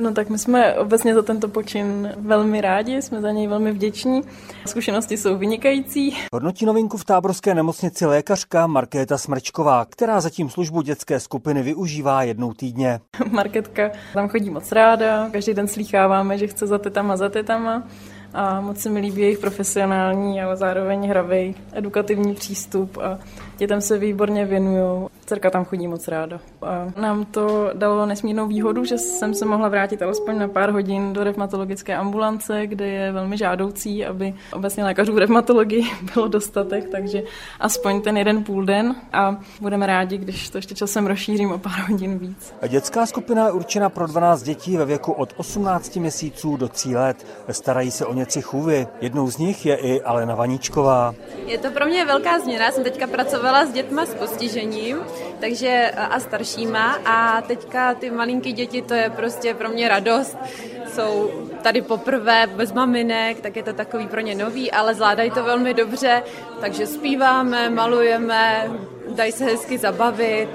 No tak my jsme obecně za tento počin velmi rádi, jsme za něj velmi vděční. Zkušenosti jsou vynikající. Hodnotí novinku v táborské nemocnici lékařka Markéta Smrčková, která zatím službu dětské skupiny využívá jednou týdně. Marketka tam chodí moc ráda, každý den slýcháváme, že chce za tetama, za tetama a moc se mi líbí jejich profesionální, ale zároveň hravý edukativní přístup a dětem se výborně věnují. Dcerka tam chodí moc ráda. A nám to dalo nesmírnou výhodu, že jsem se mohla vrátit alespoň na pár hodin do revmatologické ambulance, kde je velmi žádoucí, aby obecně lékařů v revmatologii bylo dostatek, takže aspoň ten jeden půl den a budeme rádi, když to ještě časem rozšířím o pár hodin víc. Dětská skupina je určena pro 12 dětí ve věku od 18 měsíců do 3 let. Starají se o něci chůvy. Jednou z nich je i Alena Vaničková. Je to pro mě velká změna. Já jsem teďka pracovala s dětma s postižením takže a staršíma a teďka ty malinký děti, to je prostě pro mě radost. Jsou tady poprvé bez maminek, tak je to takový pro ně nový, ale zvládají to velmi dobře, takže zpíváme, malujeme, dají se hezky zabavit,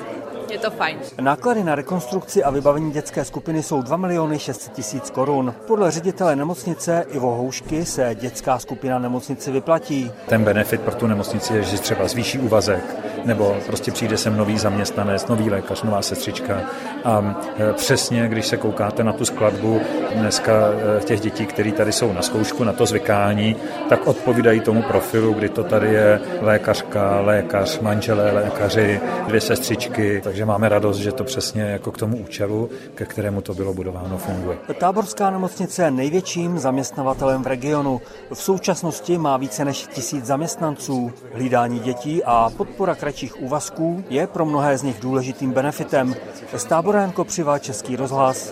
je to fajn. Náklady na rekonstrukci a vybavení dětské skupiny jsou 2 miliony 600 tisíc korun. Podle ředitele nemocnice Ivo Houšky se dětská skupina nemocnici vyplatí. Ten benefit pro tu nemocnici je, že třeba zvýší úvazek, nebo prostě přijde sem nový zaměstnanec, nový lékař, nová sestřička. A e, přesně, když se koukáte na tu skladbu dneska e, těch dětí, které tady jsou na zkoušku, na to zvykání, tak odpovídají tomu profilu, kdy to tady je lékařka, lékař, manželé, lékaři, dvě sestřičky, takže máme radost, že to přesně jako k tomu účelu, ke kterému to bylo budováno, funguje. Táborská nemocnice je největším zaměstnavatelem v regionu. V současnosti má více než tisíc zaměstnanců. Hlídání dětí a podpora kratších úvazků je pro mnohé z nich důležitým benefitem. Z tábora Jan Kopřiva, Český rozhlas.